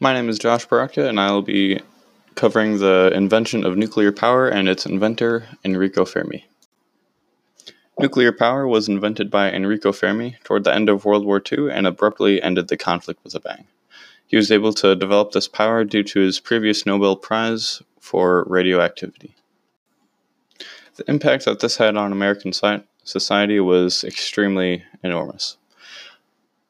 My name is Josh Baratka, and I'll be covering the invention of nuclear power and its inventor, Enrico Fermi. Nuclear power was invented by Enrico Fermi toward the end of World War II and abruptly ended the conflict with a bang. He was able to develop this power due to his previous Nobel Prize for radioactivity. The impact that this had on American society was extremely enormous.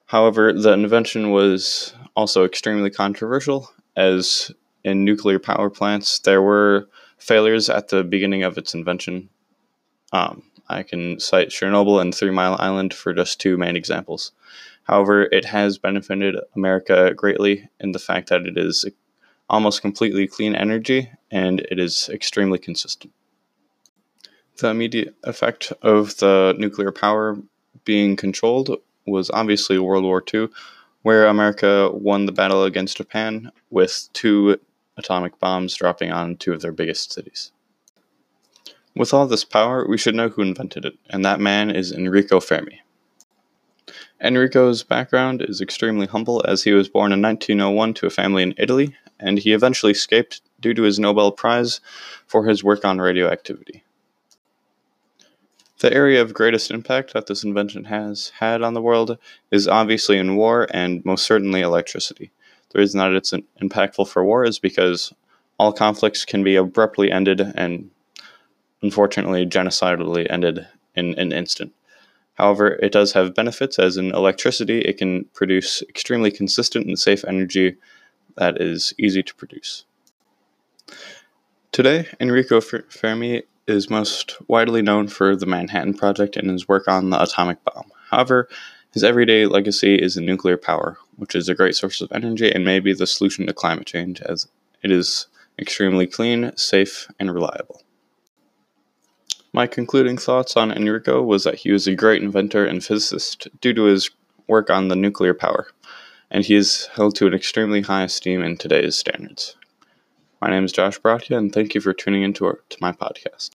However, the invention was also extremely controversial, as in nuclear power plants, there were failures at the beginning of its invention. Um, I can cite Chernobyl and Three Mile Island for just two main examples. However, it has benefited America greatly in the fact that it is almost completely clean energy and it is extremely consistent. The immediate effect of the nuclear power being controlled was obviously World War II, where America won the battle against Japan with two atomic bombs dropping on two of their biggest cities. With all this power, we should know who invented it, and that man is Enrico Fermi. Enrico's background is extremely humble as he was born in 1901 to a family in Italy, and he eventually escaped due to his Nobel Prize for his work on radioactivity. The area of greatest impact that this invention has had on the world is obviously in war and most certainly electricity. The reason that it's impactful for war is because all conflicts can be abruptly ended and unfortunately genocidally ended in an instant. However, it does have benefits, as in electricity, it can produce extremely consistent and safe energy that is easy to produce. Today, Enrico Fermi is most widely known for the Manhattan Project and his work on the atomic bomb. However, his everyday legacy is in nuclear power, which is a great source of energy and may be the solution to climate change as it is extremely clean, safe, and reliable. My concluding thoughts on Enrico was that he was a great inventor and physicist due to his work on the nuclear power, and he is held to an extremely high esteem in today's standards. My name is Josh Baratka, and thank you for tuning into our, to my podcast.